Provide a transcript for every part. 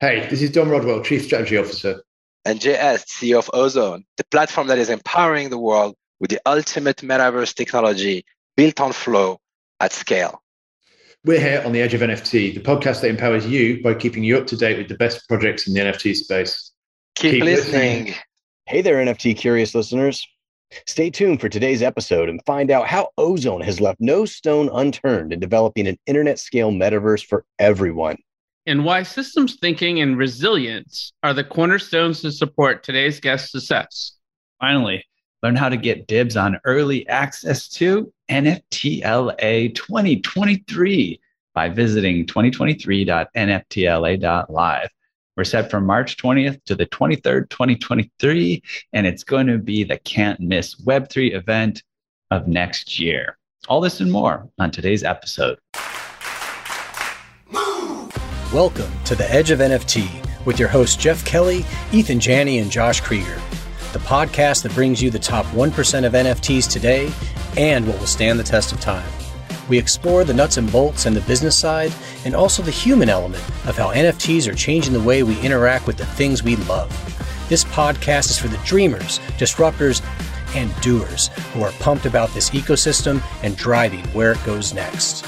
Hey, this is Dom Rodwell, Chief Strategy Officer. And JS, CEO of Ozone, the platform that is empowering the world with the ultimate metaverse technology built on flow at scale. We're here on the Edge of NFT, the podcast that empowers you by keeping you up to date with the best projects in the NFT space. Keep, Keep listening. listening. Hey there, NFT curious listeners. Stay tuned for today's episode and find out how Ozone has left no stone unturned in developing an internet scale metaverse for everyone and why systems thinking and resilience are the cornerstones to support today's guest success. Finally, learn how to get dibs on early access to NFTLA 2023 by visiting 2023.nftla.live. We're set from March 20th to the 23rd, 2023, and it's going to be the can't miss Web3 event of next year. All this and more on today's episode. Welcome to the Edge of NFT with your hosts Jeff Kelley, Eathan Janney, and Josh Kriger, the podcast that brings you the top 1% of NFTs today and what will stand the test of time. We explore the nuts and bolts and the business side, and also the human element of how NFTs are changing the way we interact with the things we love. This podcast is for the dreamers, disruptors, and doers who are pumped about this ecosystem and driving where it goes next.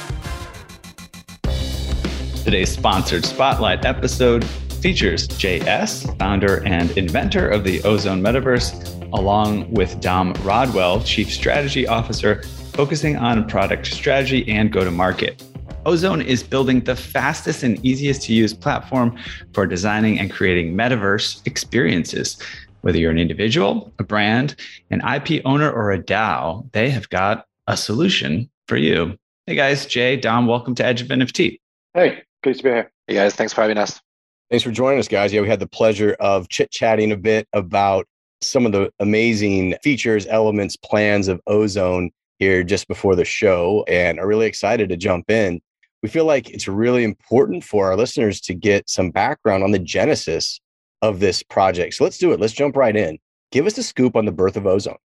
Today's sponsored spotlight episode features JS, founder and inventor of the Ozone Metaverse, along with Dom Rodwell, Chief Strategy Officer, focusing on product strategy and go to market. Ozone is building the fastest and easiest to use platform for designing and creating metaverse experiences. Whether you're an individual, a brand, an IP owner, or a DAO, they have got a solution for you. Hey guys, Jay, Dom, welcome to Edge of NFT. Hey, Pleased to be here. Hey guys, thanks for having us. Thanks for joining us, guys. Yeah, we had the pleasure of chit chatting a bit about some of the amazing features, elements, plans of Ozone here just before the show, and are really excited to jump in. We feel like it's really important for our listeners to get some background on the genesis of this project. So let's do it. Let's jump right in. Give us a scoop on the birth of Ozone.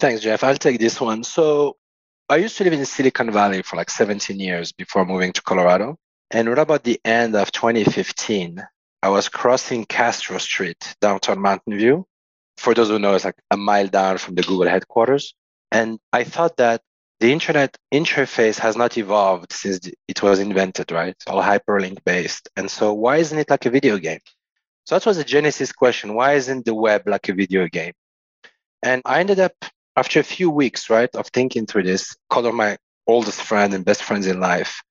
Thanks, Jeff. I'll take this one. So I used to live in Silicon Valley for like 17 years before moving to Colorado. And right about the end of 2015, I was crossing Castro Street, downtown Mountain View. For those who know, it's like a mile down from the Google headquarters. And I thought that the internet interface has not evolved since it was invented, right? All hyperlink based. And so why isn't it like a video game? So that was a genesis question. Why isn't the web like a video game? And I ended up, after a few weeks, right, of thinking through this, called my oldest friend and best friends in life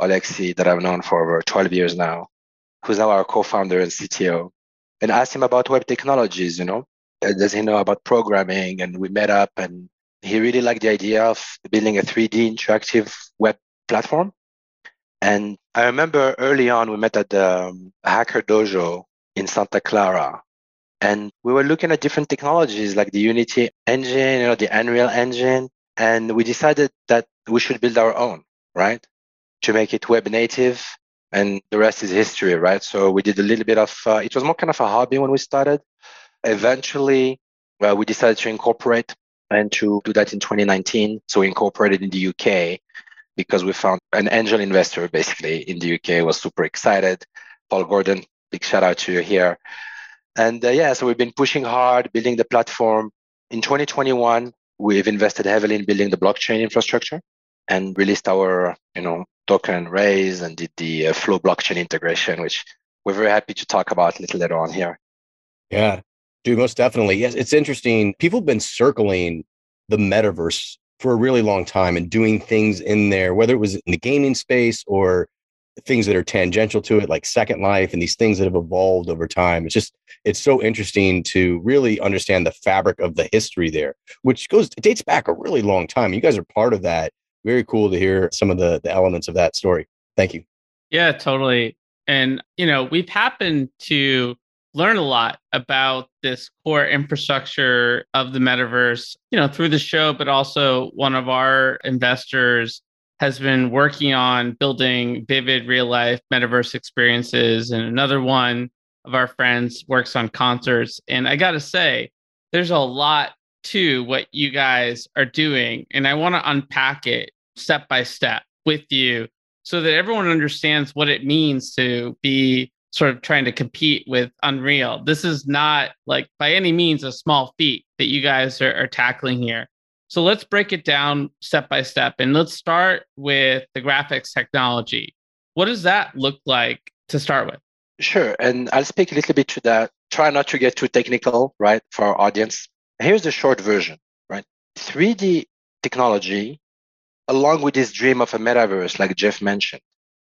Alexi, that I've known for over 12 years now, who's now our co-founder and CTO, and asked him about web technologies, you know, uh, does he know about programming? And we met up and he really liked the idea of building a 3D interactive web platform. And I remember early on, we met at the um, Hacker Dojo in Santa Clara. And we were looking at different technologies like the Unity engine, you know, the Unreal engine. And we decided that we should build our own, right? To make it web native and the rest is history, right? So we did a little bit of, uh, it was more kind of a hobby when we started. Eventually, uh, we decided to incorporate and to do that in 2019. So we incorporated in the UK because we found an angel investor basically in the UK was super excited. Paul Gordon, big shout out to you here. And uh, yeah, so we've been pushing hard, building the platform. In 2021, we've invested heavily in building the blockchain infrastructure and released our, you know, token raise and did the uh, Flow blockchain integration, which we're very happy to talk about a little later on here. Yeah, dude, most definitely. Yes, it's interesting. People have been circling the metaverse for a really long time and doing things in there, whether it was in the gaming space or things that are tangential to it, like Second Life and these things that have evolved over time. It's just, it's so interesting to really understand the fabric of the history there, which goes, it dates back a really long time. You guys are part of that very cool to hear some of the, the elements of that story. Thank you. Yeah, totally. And, you know, we've happened to learn a lot about this core infrastructure of the metaverse, you know, through the show, but also one of our investors has been working on building vivid real life metaverse experiences. And another one of our friends works on concerts. And I got to say, there's a lot to what you guys are doing. And I want to unpack it step by step with you so that everyone understands what it means to be sort of trying to compete with Unreal. This is not like by any means a small feat that you guys are, are tackling here. So let's break it down step by step and let's start with the graphics technology. What does that look like to start with? Sure. And I'll speak a little bit to that. Try not to get too technical, right, for our audience. Here's the short version, right? 3D technology, along with this dream of a metaverse, like Jeff mentioned,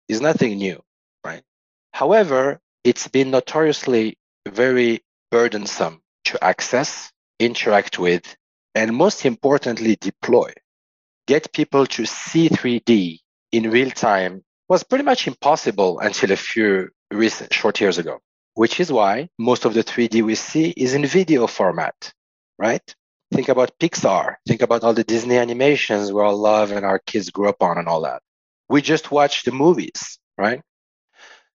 is nothing new, right? However, it's been notoriously very burdensome to access, interact with, and most importantly, deploy. Get people to see 3D in real time was pretty much impossible until a few recent short years ago, which is why most of the 3D we see is in video format, right? Think about Pixar. Think about all the Disney animations we all love and our kids grew up on and all that. We just watch the movies, right?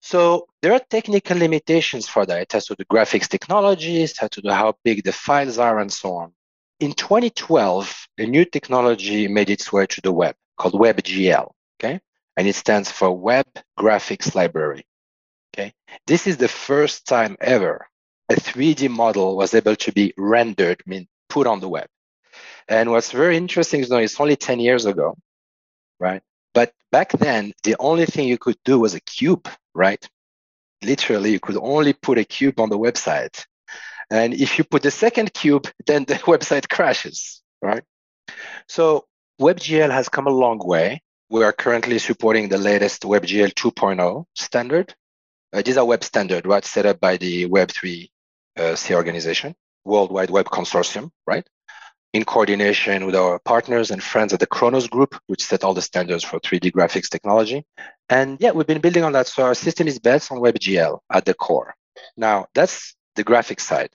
So there are technical limitations for that. It has to do graphics technologies, has to do how big the files are, and so on. In 2012, a new technology made its way to the web called WebGL, okay? And it stands for Web Graphics Library. Okay. This is the first time ever a 3D model was able to be rendered, mean put on the web. And what's very interesting is know it's only 10 years ago, right? But back then, the only thing you could do was a cube, right? Literally, you could only put a cube on the website. And if you put the second cube, then the website crashes, right? So WebGL has come a long way. We are currently supporting the latest WebGL 2.0 standard. Uh, these are web standard, right? Set up by the Web3 uh, C organization, World Wide Web Consortium, right? in coordination with our partners and friends at the Khronos Group, which set all the standards for 3D graphics technology. And yeah, we've been building on that. So our system is based on WebGL at the core. Now, that's the graphics side.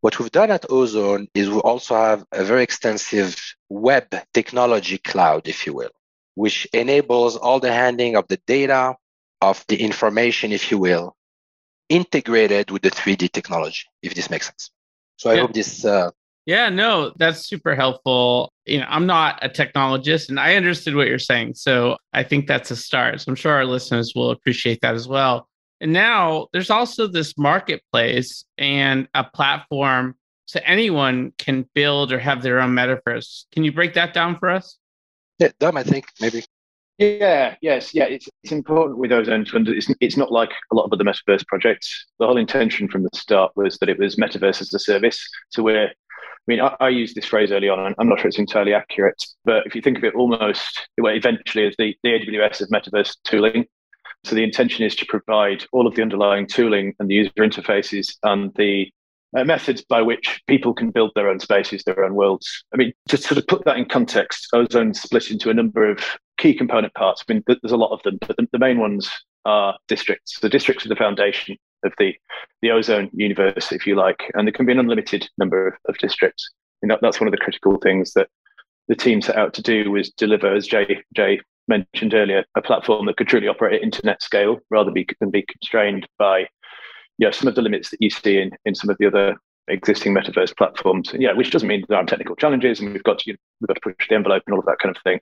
What we've done at Ozone is we also have a very extensive web technology cloud, if you will, which enables all the handling of the data, of the information, if you will, integrated with the 3D technology, if this makes sense. So I yeah. hope this uh, yeah, no, that's super helpful. You know, I'm not a technologist and I understood what you're saying. So I think that's a start. So I'm sure our listeners will appreciate that as well. And now there's also this marketplace and a platform so anyone can build or have their own metaverse. Can you break that down for us? Yeah, Dom, I think maybe. Yeah, yes, yeah. It's it's important with Ozone to it's it's not like a lot of other metaverse projects. The whole intention from the start was that it was metaverse as a service. So we're I mean, I, I, used this phrase early on, and I'm not sure it's entirely accurate, but if you think of it almost well, eventually as the, the AWS of metaverse tooling. So the intention is to provide all of the underlying tooling and the user interfaces and the uh, methods by which people can build their own spaces, their own worlds. I mean, to sort of put that in context, Ozone split into a number of key component parts. I mean, there's a lot of them, but the, the main ones are districts. The districts are the foundation of the, the ozone universe, if you like, and there can be an unlimited number of, of districts. And that, that's one of the critical things that the team set out to do was deliver, as Jay, Jay mentioned earlier, a platform that could truly operate at internet scale rather than be constrained by you know, some of the limits that you see in, in some of the other existing metaverse platforms. Yeah, which doesn't mean there aren't technical challenges and we've got to you know, we've got to push the envelope and all of that kind of thing.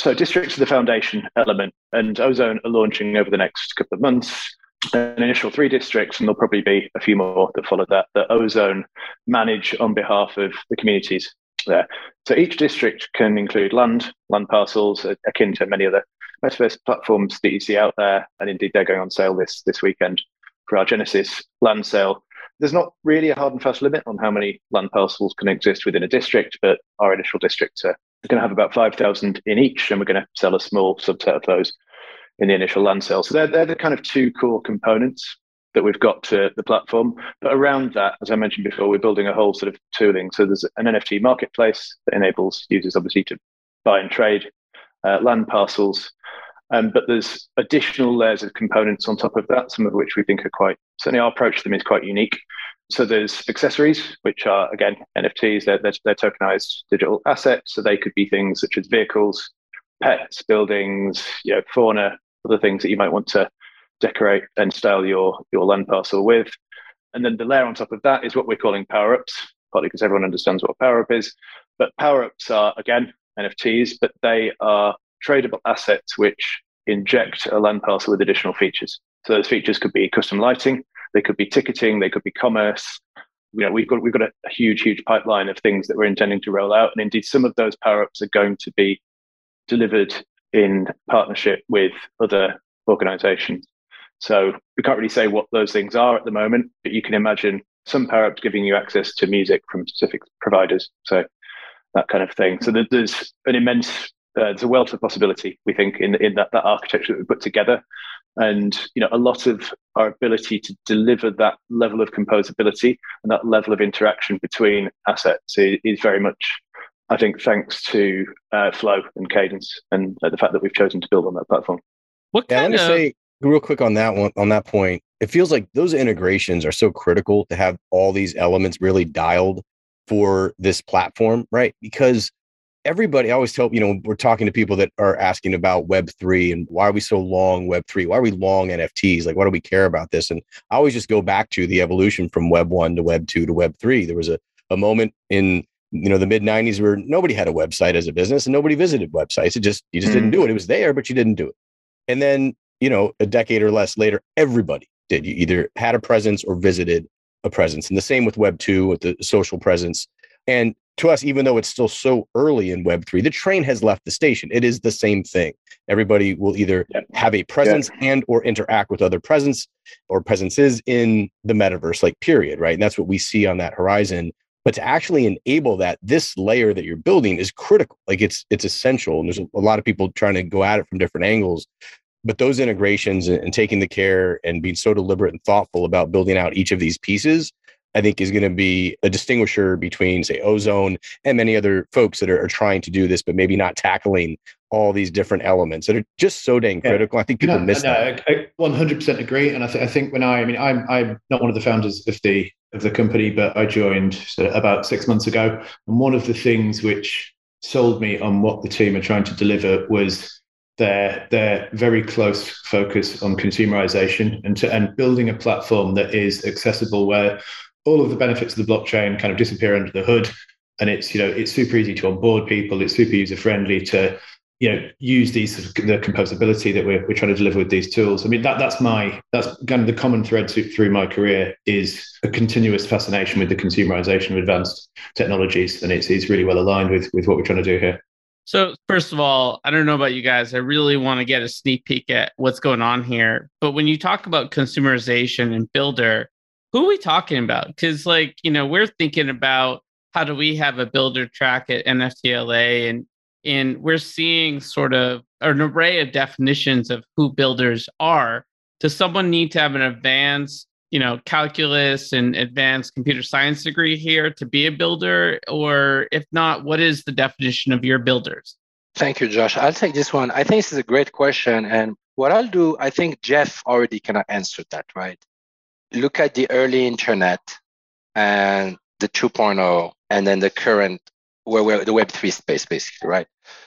So districts are the foundation element, and Ozone are launching over the next couple of months an initial three districts, and there'll probably be a few more that follow that, that Ozone manage on behalf of the communities there. So each district can include land, land parcels, akin to many other metaverse platforms that you see out there. And indeed, they're going on sale this, this weekend for our Genesis land sale. There's not really a hard and fast limit on how many land parcels can exist within a district, but our initial districts are going to have about 5,000 in each, and we're going to sell a small subset of those in the initial land sale. So they're, they're the kind of two core components that we've got to the platform. But around that, as I mentioned before, we're building a whole sort of tooling. So there's an NFT marketplace that enables users obviously to buy and trade uh, land parcels. Um, but there's additional layers of components on top of that, some of which we think are quite, certainly our approach to them is quite unique. So there's accessories, which are, again, NFTs, they're, they're, they're tokenized digital assets. So they could be things such as vehicles, pets, buildings, you know, fauna, other things that you might want to decorate and style your your land parcel with. And then the layer on top of that is what we're calling power ups, partly because everyone understands what a power up is. But power ups are again NFTs, but they are tradable assets which inject a land parcel with additional features. So those features could be custom lighting, they could be ticketing, they could be commerce. You know, we've got we've got a, a huge, huge pipeline of things that we're intending to roll out, and indeed, some of those power ups are going to be delivered in partnership with other organizations. So we can't really say what those things are at the moment, but you can imagine some power ups giving you access to music from specific providers. So that kind of thing. So there's an immense, uh, there's a wealth of possibility, we think, in, in that, that architecture that we put together. And you know, a lot of our ability to deliver that level of composability and that level of interaction between assets is, is very much I think thanks to uh, Flow and Cadence and uh, the fact that we've chosen to build on that platform. What yeah, let me of... say real quick on that one on that point. It feels like those integrations are so critical to have all these elements really dialed for this platform, right? Because everybody I always tell, you know, we're talking to people that are asking about Web3 and why are we so long Web3? Why are we long NFTs? Like, why do we care about this? And I always just go back to the evolution from Web 1 to Web 2 to Web 3. There was a, a moment in you know the mid 90s where nobody had a website as a business and nobody visited websites it just you just mm. didn't do it it was there but you didn't do it and then you know a decade or less later everybody did you either had a presence or visited a presence and the same with web 2 with the social presence and to us even though it's still so early in web 3 the train has left the station. It is the same thing. Everybody will either yeah. have a presence yeah. and or interact with other presence or presences in the metaverse like period right? And that's what we see on that horizon. But to actually enable that this layer that you're building is critical. Like it's it's essential and there's a, lot of people trying to go at it from different angles. But those integrations and, and taking the care and being so deliberate and thoughtful about building out each of these pieces I think is going to be a distinguisher between, say, Ozone and many other folks that are, are, trying to do this, but maybe not tackling all these different elements that are just so dang critical. Yeah. I think people no, miss no, that. I 100% agree. And I, th- I think when I, I mean, I'm, I'm not one of the founders of the, of the company, but I joined about six months ago. And one of the things which sold me on what the team are trying to deliver was their their very close focus on consumerization and to, and building a platform that is accessible where all of the benefits of the blockchain kind of disappear under the hood. And it's you know it's super easy to onboard people. It's super user friendly to you know use these sort of the composability that we're, we're trying to deliver with these tools. I mean that that's my that's kind of the common thread through my career is a continuous fascination with the consumerization of advanced technologies. And it's, it's really well aligned with with what we're trying to do here. So first of all i don't know about you guys. I really want to get a sneak peek at what's going on here. But when you talk about consumerization and builder who are we talking about because like you know we're thinking about how do we have a builder track at nftla and and we're seeing sort of an array of definitions of who builders are. Does someone need to have an advanced, you know, calculus and advanced computer science degree here to be a builder? Or if not, what is the definition of your builders? Thank you, Josh. I'll take this one. I think this is a great question. And what I'll do, I think Jeff already kind of answered that, right? Look at the early internet and the 2.0 and then the current where we're the Web3 space, basically, right?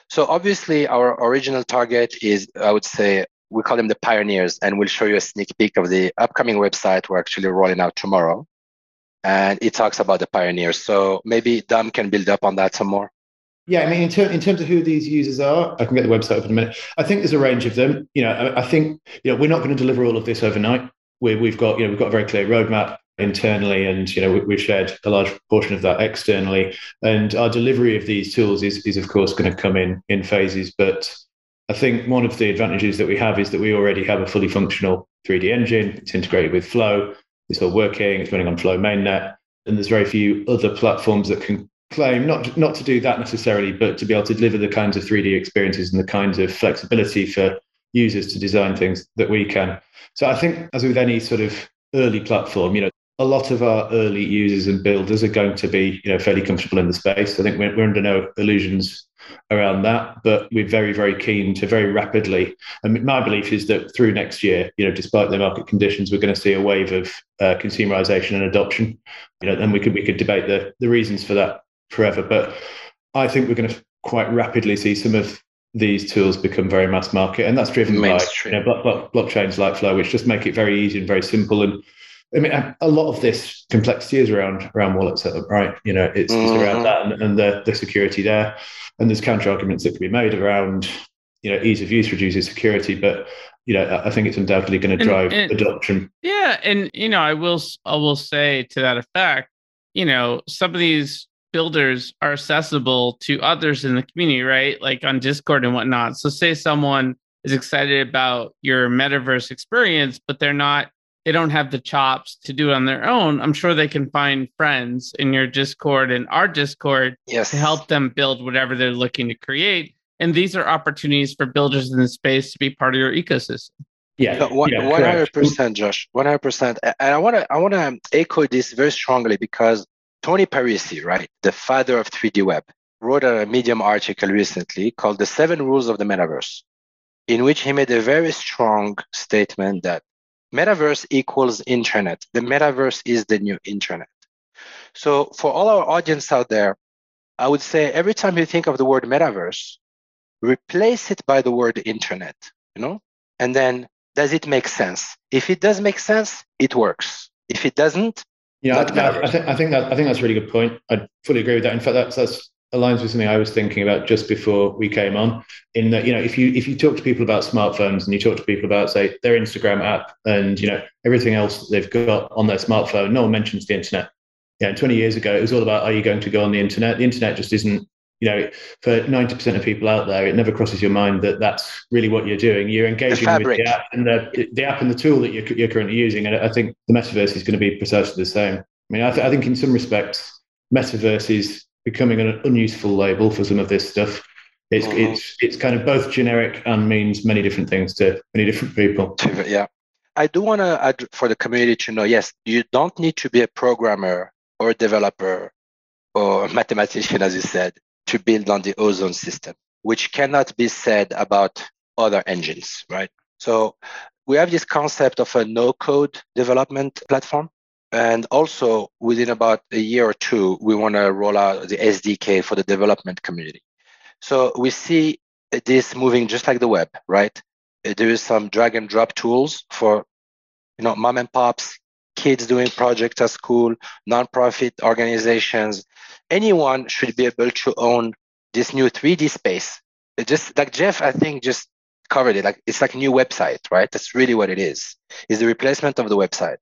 So obviously, our original target is, I would say, we call them the pioneers, and we'll show you a sneak peek of the upcoming website we're actually rolling out tomorrow. And it talks about the pioneers. So maybe Dom can build up on that some more. Yeah, I mean, in, ter- in terms of who these users are, I can get the website up in a minute. I think there's a range of them. You know, I, I think you know we're not going to deliver all of this overnight. We we've got you know we've got a very clear roadmap internally and you know we, have shared a large portion of that externally. And our delivery of these tools is, is of course going to come in in phases but i think one of the advantages that we have is that we already have a fully functional 3d engine. It's integrated with flow. It's all working. It's running on flow mainnet. And there's very few other platforms that can claim not not to do that necessarily but to be able to deliver the kinds of 3d experiences and the kinds of flexibility for users to design things that we can so i think as with any sort of early platform you know a lot of our early users and builders are going to be you know fairly comfortable in the space. I think we're, we're under no illusions around that, but we're very very keen to very rapidly. And my belief is that through next year, you know, despite the market conditions, we're going to see a wave of uh, consumerization and adoption. You know, and we could we could debate the the reasons for that forever, but I think we're going to quite rapidly see some of these tools become very mass market, and that's driven Mainstream. by you know, block, block, blockchains like Flow, which just make it very easy and very simple and I mean, a lot of this complexity is around around wallet setup, right? You know, it's, mm-hmm. it's around that and, and, the the security there, and there's counter arguments that can be made around you know ease of use reduces security, but you know, I think it's undoubtedly going to drive and, and, adoption. Yeah, and you know, I will I will say to that effect, you know, some of these builders are accessible to others in the community, right? Like on Discord and whatnot. So, say someone is excited about your metaverse experience, but they're not, they don't have the chops to do it on their own. I'm sure they can find friends in your Discord and our Discord yes. to help them build whatever they're looking to create. And these are opportunities for builders in the space to be part of your ecosystem. Yeah, one hundred percent, Josh. One hundred percent. And I want to I want to echo this very strongly because Tony Parisi, right, the father of 3D Web, wrote a Medium article recently called "The Seven Rules of the Metaverse," in which he made a very strong statement that metaverse equals internet. The metaverse is the new internet. So for all our audience out there, I would say every time you think of the word metaverse, replace it by the word internet, you know? And then does it make sense? If it does make sense, it works. If it doesn't, yeah, I, I, think, I think that I think that's a really good point. I fully agree with that. In fact, that's that's aligns with something I was thinking about just before we came on. In that, you know, if you if you talk to people about smartphones and you talk to people about say their Instagram app and you know everything else they've got on their smartphone, no one mentions the internet. Yeah, 20 years ago, it was all about are you going to go on the internet? The internet just isn't you know, for 90% of people out there, it never crosses your mind that that's really what you're doing. You're engaging the with the app and the, the app and the tool that you're, you're currently using. And I think the metaverse is going to be precisely the same. I mean, I, th- I think in some respects, metaverse is becoming an unuseful label for some of this stuff. It's, mm-hmm. it's, it's kind of both generic and means many different things to many different people. Yeah. I do want to add for the community to know yes, you don't need to be a programmer or a developer or a mathematician, as you said, to build on the ozone system, which cannot be said about other engines, right? So we have this concept of a no code development platform. And also within about a year or two, we want to roll out the SDK for the development community. So we see this moving just like the web, right? There is some drag and drop tools for, you know, mom and pops, kids doing projects at school, nonprofit organizations, anyone should be able to own this new 3D space. It just like Jeff, I think just covered it. Like it's like a new website, right? That's really what it is. Is the replacement of the website.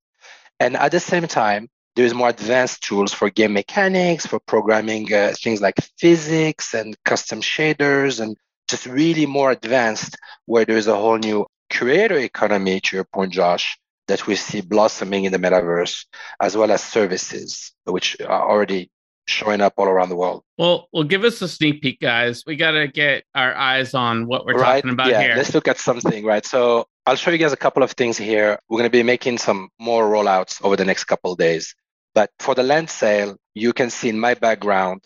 And at the same time, there's more advanced tools for game mechanics, for programming uh, things like physics and custom shaders, and just really more advanced, where there's a whole new creator economy, to your point, Josh, that we see blossoming in the metaverse, as well as services, which are already showing up all around the world. Well, well, give us a sneak peek, guys. We got to get our eyes on what we're right? talking about yeah, here. Let's look at something, right? So I'll show you guys a couple of things here. We're going to be making some more rollouts over the next couple of days. But for the land sale, you can see in my background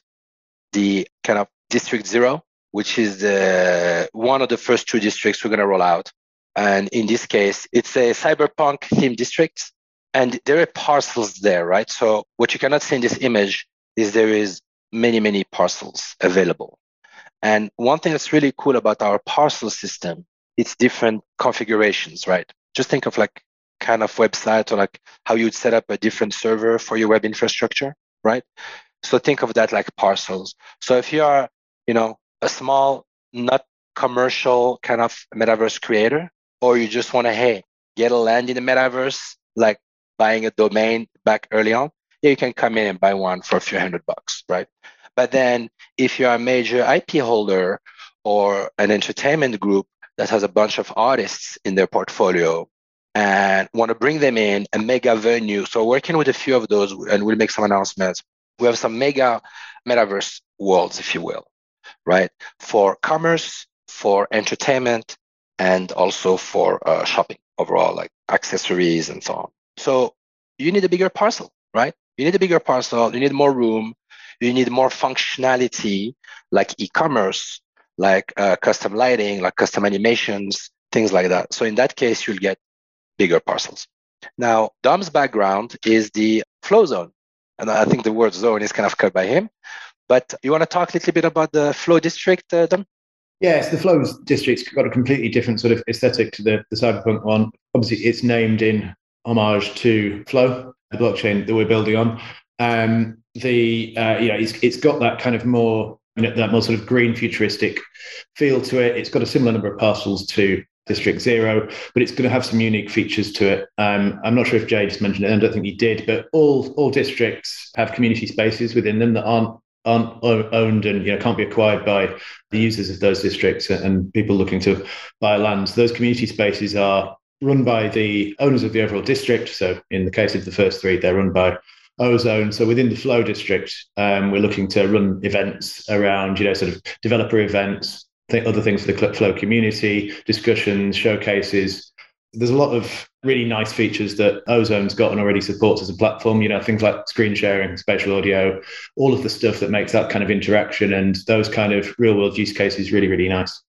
the kind of district zero, which is the one of the first two districts we're going to roll out. And in this case, it's a cyberpunk theme district. And there are parcels there, right? So what you cannot see in this image is there is many, many parcels available. And one thing that's really cool about our parcel system, it's different configurations, right? Just think of like kind of website or like how you'd set up a different server for your web infrastructure, right? So think of that like parcels. So if you are, you know, a small, not commercial kind of metaverse creator, or you just want to, hey, get a land in the metaverse, like buying a domain back early on, yeah, you can come in and buy one for a few hundred bucks, right? But then if you're a major IP holder or an entertainment group that has a bunch of artists in their portfolio and want to bring them in a mega venue. So working with a few of those and we'll make some announcements. We have some mega metaverse worlds, if you will, right? For commerce, for entertainment, and also for uh, shopping overall, like accessories and so on. So you need a bigger parcel, right? You need a bigger parcel, you need more room, you need more functionality like e-commerce, like uh, custom lighting, like custom animations, things like that. So in that case, you'll get bigger parcels. Now, Dom's background is the flow zone. And I think the word zone is kind of cut by him. But you want to talk a little bit about the flow district, uh, Dom? Yes, the flows district's got a completely different sort of aesthetic to the, the cyberpunk one. Obviously, it's named in homage to Flow, blockchain that we're building on. Um, the uh, you know it's, it's got that kind of more you know, that more sort of green futuristic feel to it. It's got a similar number of parcels to District Zero, but it's going to have some unique features to it. Um, I'm not sure if Jay just mentioned it, I don't think he did, but all all districts have community spaces within them that aren't aren't owned and you know can't be acquired by the users of those districts and people looking to buy lands. Those community spaces are run by the owners of the overall district. So in the case of the first three, they're run by Ozone. So within the Flow district, um, we're looking to run events around you know sort of developer events, th- other things for the Flow community, discussions, showcases. There's a lot of really nice features that Ozone's got and already supports as a platform. You know, things like screen sharing, spatial audio, all of the stuff that makes that kind of interaction and those kind of real world use cases really, really nice.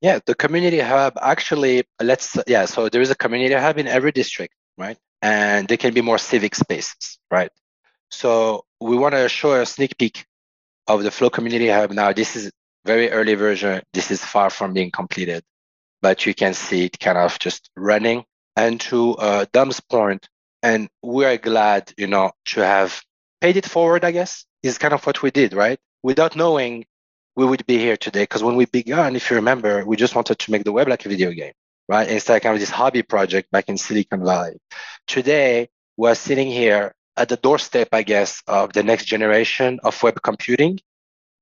Yeah, the community hub actually, let's, yeah, so there is a community hub in every district, right? And there can be more civic spaces, right? So we want to show a sneak peek of the Flow Community Hub. Now, this is very early version. This is far from being completed, but you can see it kind of just running. And to uh, Dom's point, and we're glad, you know, to have paid it forward, I guess, is kind of what we did, right? Without knowing we would be here today. Because when we began, if you remember, we just wanted to make the web like a video game, right? Instead, kind of this hobby project back in Silicon Valley. Today, we're sitting here at the doorstep, I guess, of the next generation of web computing.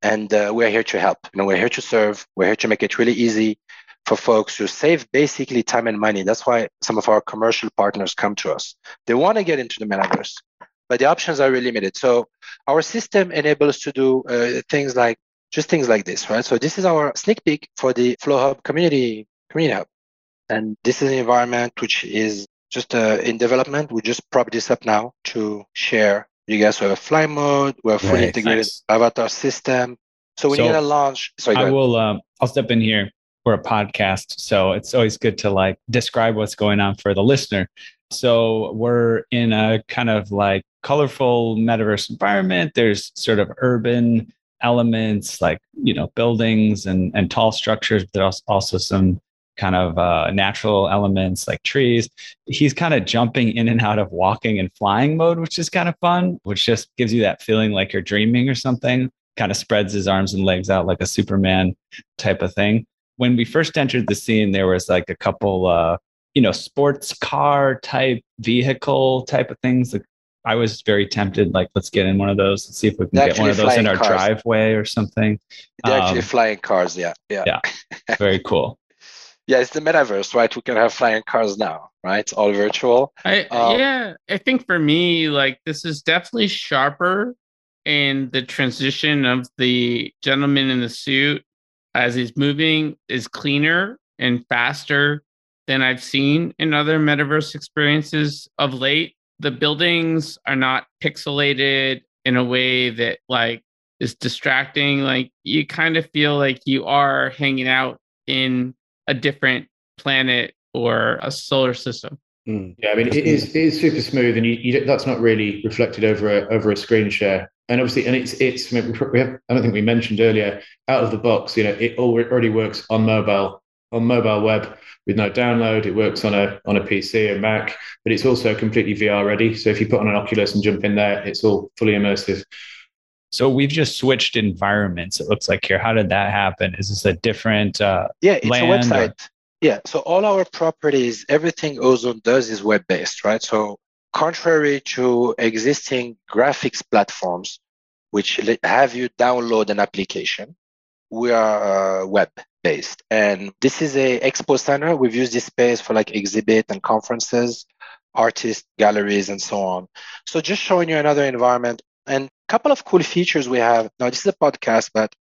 And uh, we're here to help. You know, we're here to serve. We're here to make it really easy for folks to save basically time and money. That's why some of our commercial partners come to us. They want to get into the metaverse, but the options are really limited. So our system enables to do uh, things like just things like this, right? So this is our sneak peek for the Flow Hub community community hub, and this is an environment which is just uh, in development. We just prop this up now to share. You guys have a fly mode. We have fully integrated nice. avatar system. So when so you're gonna launch, sorry, I will. Um, I'll step in here for a podcast, so it's always good to like describe what's going on for the listener. So we're in a kind of like colorful metaverse environment. There's sort of urban elements like you know buildings and and tall structures, but there's also some kind of uh, natural elements like trees. He's kind of jumping in and out of walking and flying mode, which is kind of fun, which just gives you that feeling like you're dreaming or something. Kind of spreads his arms and legs out like a Superman type of thing. When we first entered the scene, there was like a couple, uh, you know, sports car type vehicle type of things. I was very tempted, like, let's get in one of those and see if we can get one of those in our cars. driveway or something. They're um, actually flying cars, yeah. Yeah. Yeah. Very cool yeah, it's the metaverse, right? We can have flying cars now, right? It's all virtual. I, um, yeah, I think for me, like this is definitely sharper in the transition of the gentleman in the suit as he's moving is cleaner and faster than I've seen in other metaverse experiences of late. The buildings are not pixelated in a way that like is distracting. Like you kind of feel like you are hanging out in a different planet or a solar system. Mm. Yeah, I mean, it is, it is super smooth, and you, you, that's not really reflected over a, over a screen share. And obviously, and it's it's we have I don't think we mentioned earlier out of the box. You know, it already works on mobile on mobile web with no download. It works on a on a PC or Mac, but it's also completely VR ready. So if you put on an Oculus and jump in there, it's all fully immersive. So we've just switched environments. It looks like here. How did that happen? Is this a different? Uh, yeah, it's a website. Or? Yeah. So all our properties, everything Ozone does is web based, right? So contrary to existing graphics platforms, which have you download an application, we are uh, web based. And this is a expo center. We've used this space for like exhibit and conferences, artist galleries, and so on. So just showing you another environment and a couple of cool features we have. Now, this is a podcast, but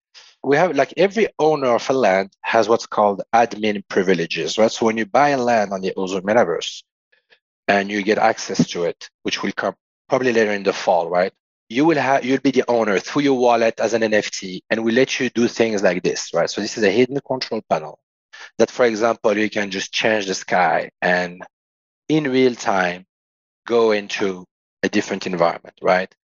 we have like every owner of a land has what's called admin privileges, right? So when you buy a land on the Ozone Metaverse and you get access to it, which will come probably later in the fall, right? You will have you'll be the owner through your wallet as an NFT, and we let you do things like this, right? So this is a hidden control panel that, for example, you can just change the sky and in real time go into a different environment, right?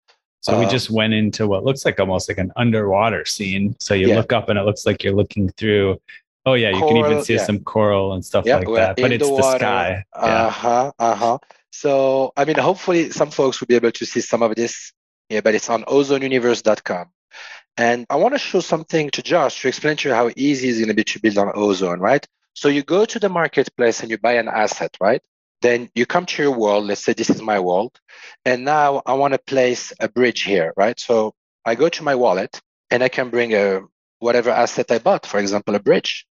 So uh, we just went into what looks like almost like an underwater scene. So you yeah. look up and it looks like you're looking through. Oh yeah, you coral, can even see yeah. some coral and stuff yeah, like that. But it's the, the sky. Uh huh. Uh huh. So I mean, hopefully some folks will be able to see some of this. Yeah, but it's on ozoneuniverse.com. And I want to show something to Josh to explain to you how easy it's going to be to build on Ozone, right? So you go to the marketplace and you buy an asset, right? Then you come to your world. Let's say this is my world. And now I want to place a bridge here, right? So I go to my wallet and I can bring a whatever asset I bought, for example, a bridge.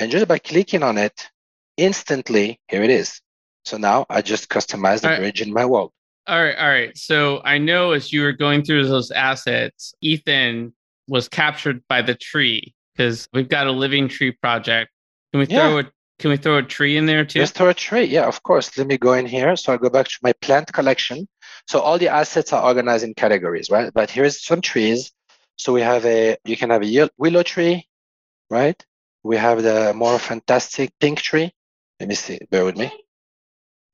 And just by clicking on it, instantly, here it is. So now I just customize the bridge in my world. All right, all right. So I know as you were going through those assets, Eathan was captured by the tree because we've got a living tree project. Can we throw yeah. a can we throw a tree in there too? Just throw a tree. Yeah, of course. Let me go in here. So I go back to my plant collection. So all the assets are organized in categories, right? But here's some trees. So we have a you can have a willow tree, right? We have the more fantastic pink tree. Let me see. Bear with me.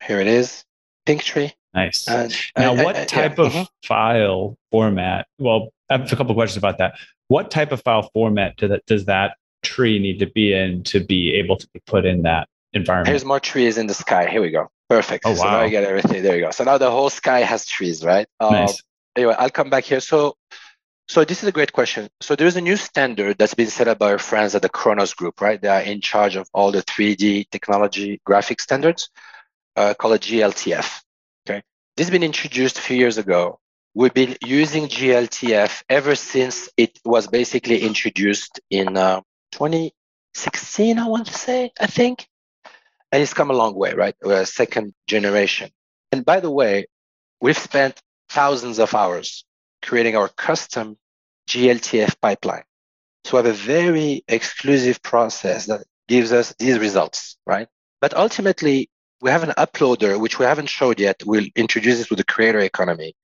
Here it is. Pink tree. Nice. And, now, what type yeah. of uh-huh. file format? Well, I have a couple questions about that. What type of file format do that, does that tree need to be in to be able to be put in that environment? Here's more trees in the sky. Here we go. Perfect. Oh, wow. So now I get everything. There you go. So now the whole sky has trees, right? Um, nice. Anyway, I'll come back here. So, so this is a great question. So there's a new standard that's been set up by our friends at the Khronos Group, right? They are in charge of all the 3D technology graphic standards uh, called GLTF. This has been introduced a few years ago We've been using GLTF ever since it was basically introduced in uh, 2016, I want to say, I think. And it's come a long way, right? We're a second generation. And by the way, we've spent thousands of hours creating our custom GLTF pipeline. So we have a very exclusive process that gives us these results, right? But ultimately, we have an uploader, which we haven't showed yet. We'll introduce this with the creator economy,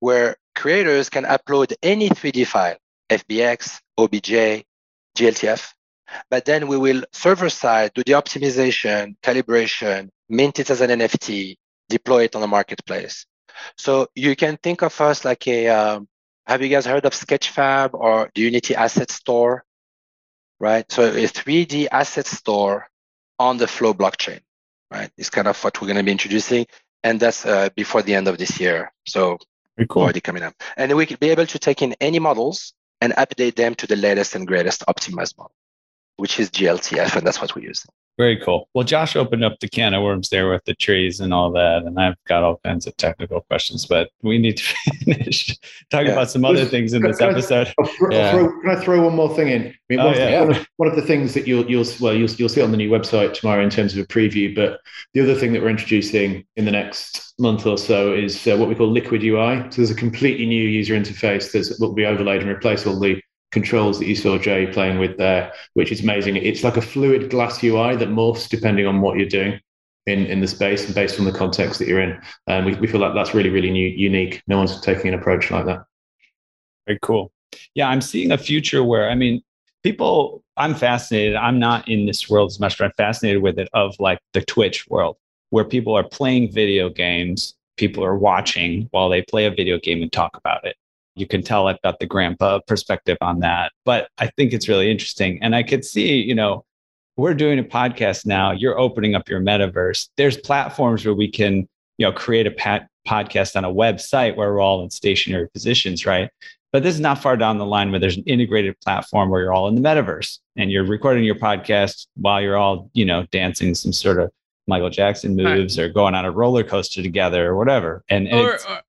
where creators can upload any 3D file, FBX, OBJ, GLTF, but then we will server side do the optimization, calibration, mint it as an NFT, deploy it on the marketplace. So you can think of us like a, um, have you guys heard of Sketchfab or the Unity Asset Store? Right. So a 3D asset store on the Flow blockchain, right? It's kind of what we're going to be introducing. And that's uh, before the end of this year. So very cool. already coming up. And we could be able to take in any models and update them to the latest and greatest optimized model, which is GLTF, and that's what we use. Very cool. Well, Josh opened up the can of worms there with the trees and all that, and I've got all kinds of technical questions, but we need to finish talking yeah. about some other things in this episode. I, yeah. throw, can I throw one more thing in? I mean, oh, one, yeah. of, one, of, one, of, the things that you'll you'll well you'll you'll see on the new website tomorrow in terms of a preview, but the other thing that we're introducing in the next month or so is uh, what we call Liquid UI. So there's a completely new user interface that will be overlaid and replace all the controls that you saw Jay playing with there, which is amazing. It's like a fluid glass UI that morphs depending on what you're doing in, in the space and based on the context that you're in. And we, we feel like that's really, really new, unique. No one's taking an approach like that. Very cool. Yeah, I'm seeing a future where, I mean, people, I'm fascinated. I'm not in this world as much, but I'm fascinated with it of like the Twitch world where people are playing video games, people are watching while they play a video game and talk about it you can tell I've got the grandpa perspective on that. But I think it's really interesting. And I could see, you know, we're doing a podcast now. You're opening up your metaverse. There's platforms where we can, you know, create a pat- podcast on a website where we're all in stationary positions, right? But this is not far down the line where there's an integrated platform where you're all in the metaverse and you're recording your podcast while you're all, you know, dancing some sort of Michael Jackson moves right. or going on a roller coaster together or whatever. And, and or, or,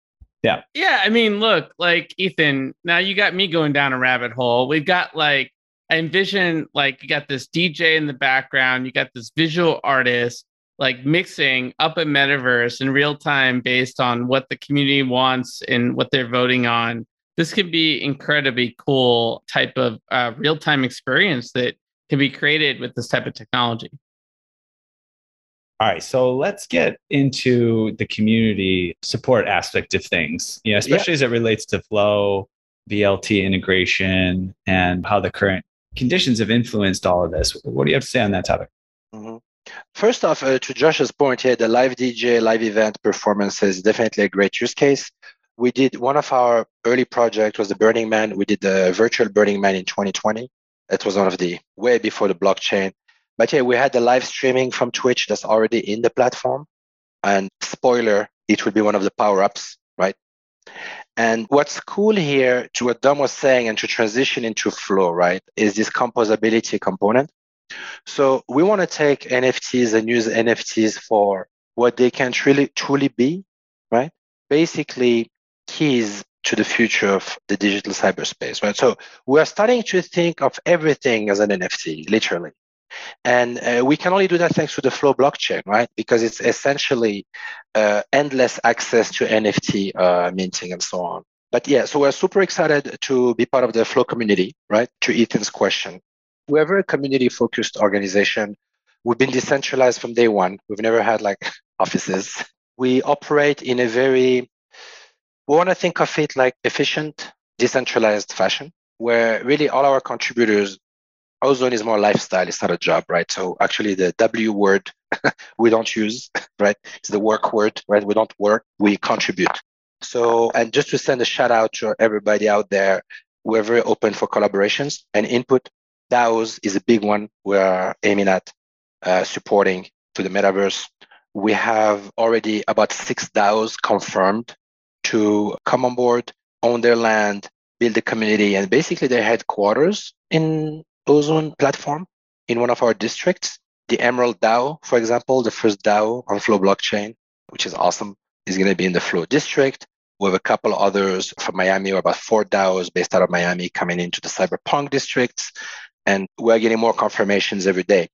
yeah. Yeah. I mean, look, like Eathan, now you got me going down a rabbit hole. We've got like, I envision like you got this DJ in the background, you got this visual artist like mixing up a metaverse in real time based on what the community wants and what they're voting on. This could be incredibly cool type of uh, real time experience that can be created with this type of technology. All right, so let's get into the community support aspect of things, you know, especially yeah. as it relates to flow, VLT integration, and how the current conditions have influenced all of this. What do you have to say on that topic? Mm-hmm. First off, uh, to Josh's point here, the live DJ, live event performance is definitely a great use case. We did one of our early projects was the Burning Man. We did the virtual Burning Man in 2020. It was one of the way before the blockchain. But yeah, we had the live streaming from Twitch that's already in the platform. And spoiler, it will be one of the power ups, right? And what's cool here, to what Dom was saying, and to transition into flow, right, is this composability component. So we want to take NFTs and use NFTs for what they can truly truly be, right? Basically, keys to the future of the digital cyberspace, right? So we are starting to think of everything as an NFT, literally. And uh, we can only do that thanks to the Flow blockchain, right? Because it's essentially uh, endless access to NFT uh, minting and so on. But yeah, so we're super excited to be part of the Flow community, right? To Eathan's question. We're a very community focused organization. We've been decentralized from day one. We've never had like offices. We operate in a very we want to think of it like efficient, decentralized fashion, where really all our contributors, Ozone is more lifestyle, it's not a job, right? So actually the W word we don't use, right? It's the work word, right? We don't work, we contribute. So, and just to send a shout out to everybody out there, we're very open for collaborations and input. DAOs is a big one we're aiming at uh, supporting to the metaverse. We have already about six DAOs confirmed to come on board, own their land, build a community, and basically their headquarters in Ozone platform in one of our districts. The Emerald DAO, for example, the first DAO on Flow blockchain, which is awesome, is going to be in the Flow district. We have a couple others from Miami, or about four DAOs based out of Miami coming into the cyberpunk districts. And we're getting more confirmations every day.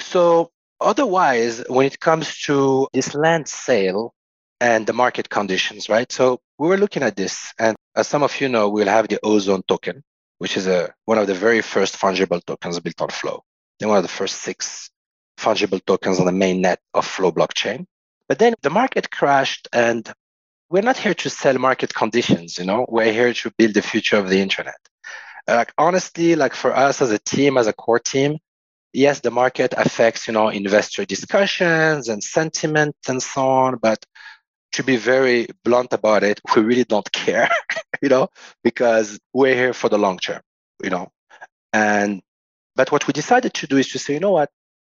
So otherwise, when it comes to this land sale, and the market conditions, right? So we were looking at this, and as some of you know, we'll have the Ozone token, which is a one of the very first fungible tokens built on Flow. Then one of the first six fungible tokens on the main net of Flow blockchain. But then the market crashed, and we're not here to sell market conditions. You know, we're here to build the future of the internet. Like honestly, like for us as a team, as a core team, yes, the market affects you know investor discussions and sentiment and so on, but to be very blunt about it, we really don't care, you know, because we're here for the long term, you know. And but what we decided to do is to say, you know what,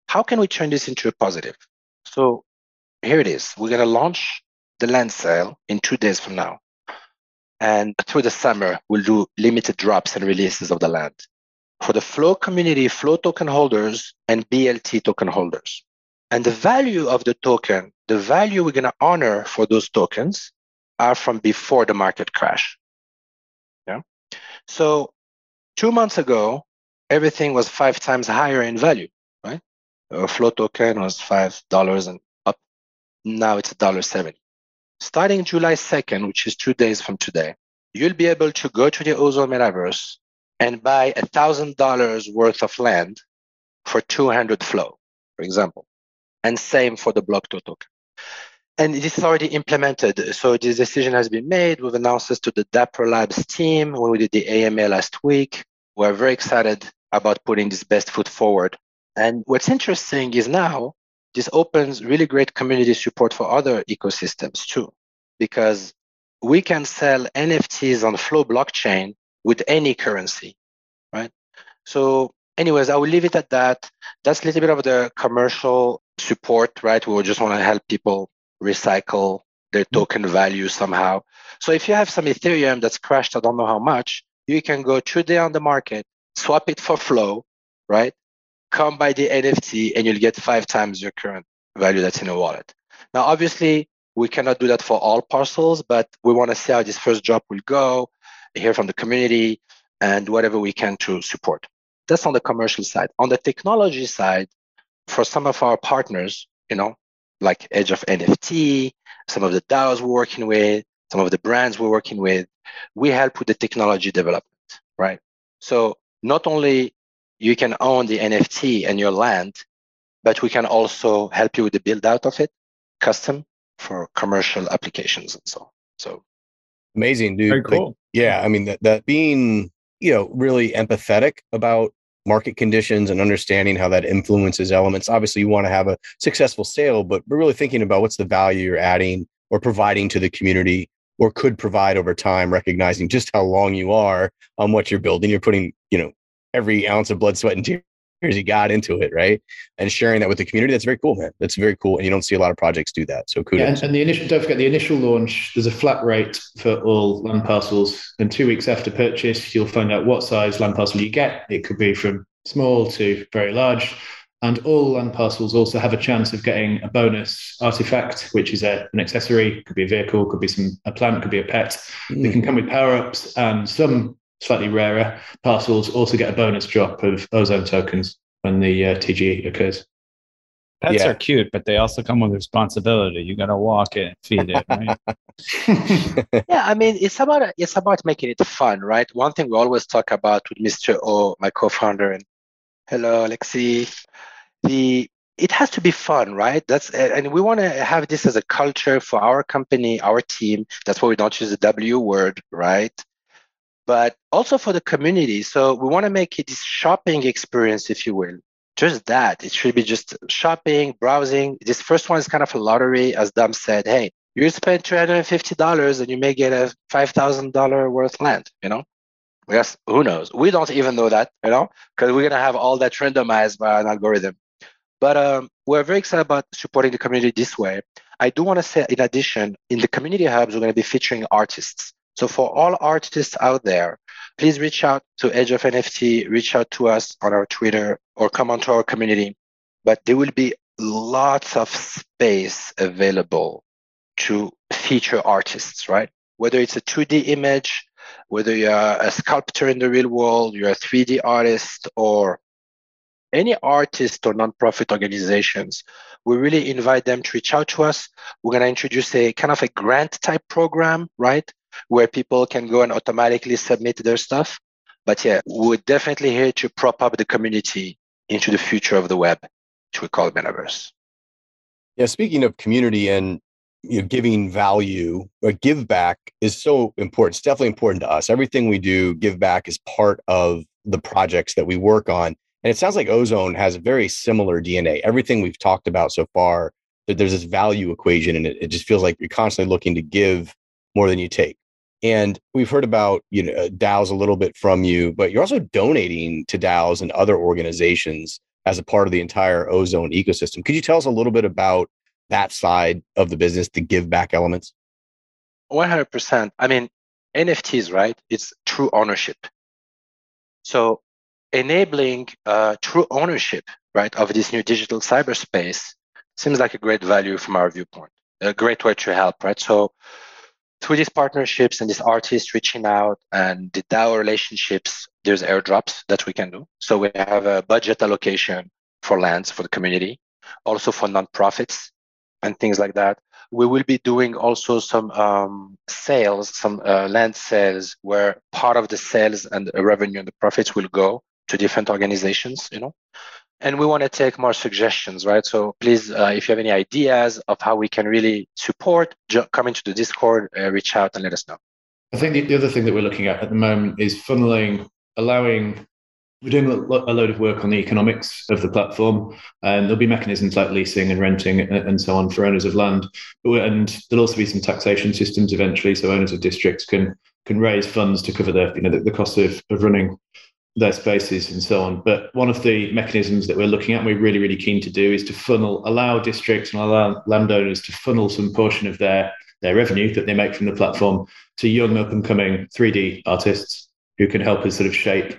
how can we turn this into a positive? So here it is. We're gonna launch the land sale in two days from now. And through the summer, we'll do limited drops and releases of the land for the Flow community, Flow token holders, and BLT token holders. And the value of the token, the value we're going to honor for those tokens are from before the market crash. Yeah. So two months ago, everything was five times higher in value, right? A flow token was five dollars and up. Now it's a dollar seventy. Starting July 2nd, which is two days from today, you'll be able to go to the Ozone Metaverse and buy a thousand dollars worth of land for 200 flow, for example and same for the Blocto token. And this is already implemented. So this decision has been made. We've announced this to the Dapper Labs team when we did the AMA last week. We're very excited about putting this best foot forward. And what's interesting is now this opens really great community support for other ecosystems too, because we can sell NFTs on Flow blockchain with any currency, right? So anyways, I will leave it at that. That's a little bit of the commercial support, right? We just want to help people recycle their mm-hmm. token value somehow. So if you have some Ethereum that's crashed, I don't know how much, you can go today on the market, swap it for Flow, right? Come buy the NFT and you'll get five times your current value that's in a wallet. Now, obviously, we cannot do that for all parcels, but we want to see how this first drop will go, hear from the community, and whatever we can to support. That's on the commercial side. On the technology side, for some of our partners, you know, like Edge of NFT, some of the DAOs we're working with, some of the brands we're working with, we help with the technology development, right? So not only you can own the NFT and your land, but we can also help you with the build out of it, custom for commercial applications and so on. So amazing, dude. Very cool. Like, yeah, I mean that that being you know really empathetic about market conditions and understanding how that influences elements. Obviously, you want to have a successful sale, but we're really thinking about what's the value you're adding or providing to the community or could provide over time, recognizing just how long you are on what you're building. You're putting, you know, every ounce of blood, sweat, and tears you got into it, right? And sharing that with the community. That's very cool, man. That's very cool. And you don't see a lot of projects do that. So kudos. Yeah, and, and the initial, don't forget the initial launch, there's a flat rate for all land parcels. And two weeks after purchase, you'll find out what size land parcel you get. It could be from small to very large. And all land parcels also have a chance of getting a bonus artifact, which is a, an accessory, could be a vehicle, could be some a plant, could be a pet. Mm. They can come with power ups, and some slightly rarer parcels also get a bonus drop of ozone tokens when the uh, TGE occurs. Pets yeah. are cute, but they also come with responsibility. You got to walk it, feed it, right? yeah, I mean, it's about it's about making it fun, right? One thing we always talk about with Mr. O, my co-founder, and hello, Alexi. The it has to be fun, right? That's and we want to have this as a culture for our company, our team. That's why we don't use the W word, right? But also for the community. So we want to make it this shopping experience, if you will just that. It should be just shopping, browsing. This first one is kind of a lottery, as Dom said. Hey, you spend two hundred and you may get a five thousand dollar worth land. You know, yes, who knows? We don't even know that. You know, because we're gonna have all that randomized by an algorithm. But um, we're very excited about supporting the community this way. I do want to say, in addition, in the community hubs, we're going to be featuring artists. So for all artists out there, please reach out to Edge of NFT, reach out to us on our Twitter or come onto our community. But there will be lots of space available to feature artists, right? Whether it's a 2D image, whether you're a sculptor in the real world, you're a 3D artist, or any artist or nonprofit organizations, we really invite them to reach out to us. We're going to introduce a kind of a grant type program, right? Where people can go and automatically submit their stuff. But yeah, we're definitely here to prop up the community into the future of the web, which we call metaverse. Yeah, speaking of community and you know, giving value or give back is so important. It's definitely important to us. Everything we do, give back is part of the projects that we work on. And it sounds like Ozone has a very similar DNA. Everything we've talked about so far, that there's this value equation, and it, it just feels like you're constantly looking to give more than you take. And we've heard about you know DAOs a little bit from you, but you're also donating to DAOs and other organizations as a part of the entire Ozone ecosystem. Could you tell us a little bit about that side of the business, the give back elements? 100%. I mean, NFTs, right? It's true ownership. So enabling uh, true ownership, right, of this new digital cyberspace seems like a great value from our viewpoint, a great way to help, right? So through these partnerships and these artists reaching out and the DAO relationships, there's airdrops that we can do. So we have a budget allocation for lands for the community, also for nonprofits and things like that. We will be doing also some um, sales, some uh, land sales, where part of the sales and the revenue and the profits will go to different organizations. You know, and we want to take more suggestions, right? So please, uh, if you have any ideas of how we can really support, come into the Discord, uh, reach out and let us know. I think the, the, other thing that we're looking at at the moment is funneling, allowing. We're doing a, load of work on the economics of the platform, and there'll be mechanisms like leasing and renting and, and so on for owners of land. And there'll also be some taxation systems eventually, so owners of districts can can raise funds to cover the you know the, the cost of, of running their spaces and so on. But one of the mechanisms that we're looking at, and we're really, really keen to do, is to funnel, allow districts and allow landowners to funnel some portion of their their revenue that they make from the platform to young up and coming 3D artists who can help us sort of shape,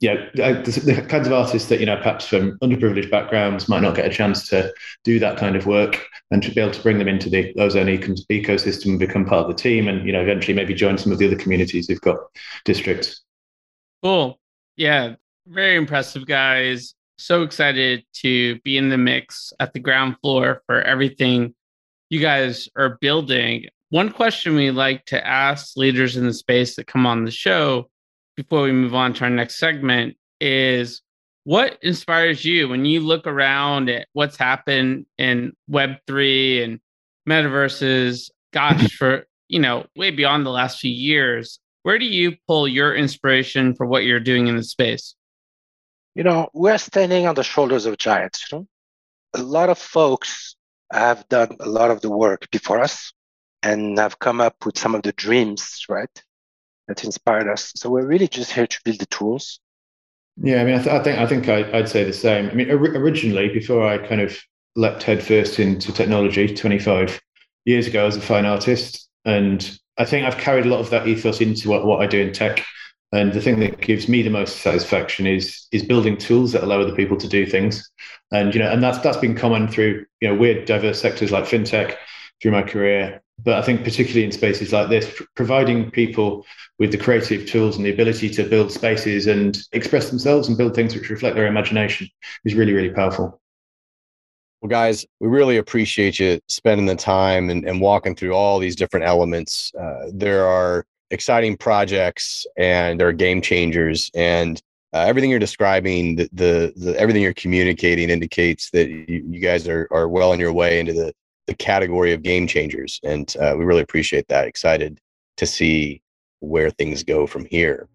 yeah, the, the kinds of artists that you know perhaps from underprivileged backgrounds might not get a chance to do that kind of work, and to be able to bring them into the ozone ecosystem and become part of the team, and you know eventually maybe join some of the other communities who've got districts. Cool. Yeah, very impressive, guys. So excited to be in the mix at the ground floor for everything you guys are building. One question we like to ask leaders in the space that come on the show before we move on to our next segment is what inspires you when you look around at what's happened in Web3 and metaverses? Gosh, for you know, way beyond the last few years, where do you pull your inspiration for what you're doing in the space? You know, we're standing on the shoulders of giants. You know, a lot of folks have done a lot of the work before us and have come up with some of the dreams, right, that inspired us. So we're really just here to build the tools. Yeah, I mean, I, th- I think I think I, would say the same. I mean, or- originally, before I kind of leapt headfirst into technology, 25 years ago, as a fine artist, and I think I've carried a lot of that ethos into what, what I do in tech. And the thing that gives me the most satisfaction is is building tools that allow other people to do things. And you know, and that's that's been common through you know weird diverse sectors like fintech through my career. But I think particularly in spaces like this, providing people with the creative tools and the ability to build spaces and express themselves and build things which reflect their imagination is really really powerful. Well, guys, we really appreciate you spending the time and, and walking through all these different elements. Uh, there are exciting projects and there are game changers, and uh, everything you're describing, the, the, the everything you're communicating indicates that you, you, guys are are well on your way into the the category of game changers, and uh, we really appreciate that. Excited to see where things go from here.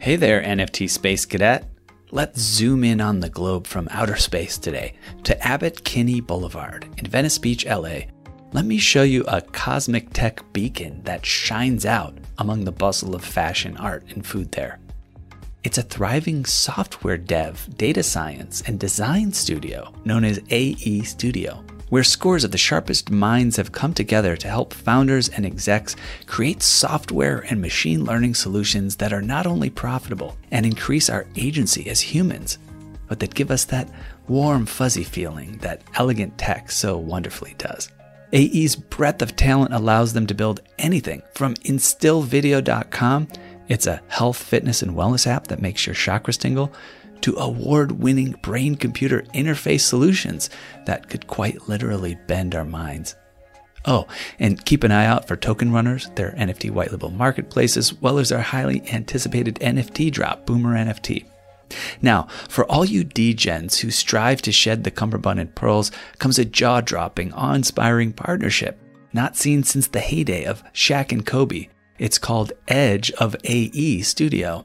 Hey there, NFT Space Cadet. Let's zoom in on the globe from outer space today to Abbott Kinney Boulevard in Venice Beach, LA. Let me show you a cosmic tech beacon that shines out among the bustle of fashion, art, and food there. It's a thriving software dev, data science, and design studio known as AE Studio where scores of the sharpest minds have come together to help founders and execs create software and machine learning solutions that are not only profitable and increase our agency as humans, but that give us that warm, fuzzy feeling that elegant tech so wonderfully does. AE's breadth of talent allows them to build anything from instillvideo.com. It's a health, fitness, and wellness app that makes your chakras tingle to award winning brain computer interface solutions that could quite literally bend our minds. Oh, and keep an eye out for Token Runners, their NFT white label marketplace, as well as our highly anticipated NFT drop, Boomer NFT. Now, for all you degens who strive to shed the cummerbund and pearls, comes a jaw dropping, awe inspiring partnership, not seen since the heyday of Shaq and Kobe. It's called Edge of AE Studio,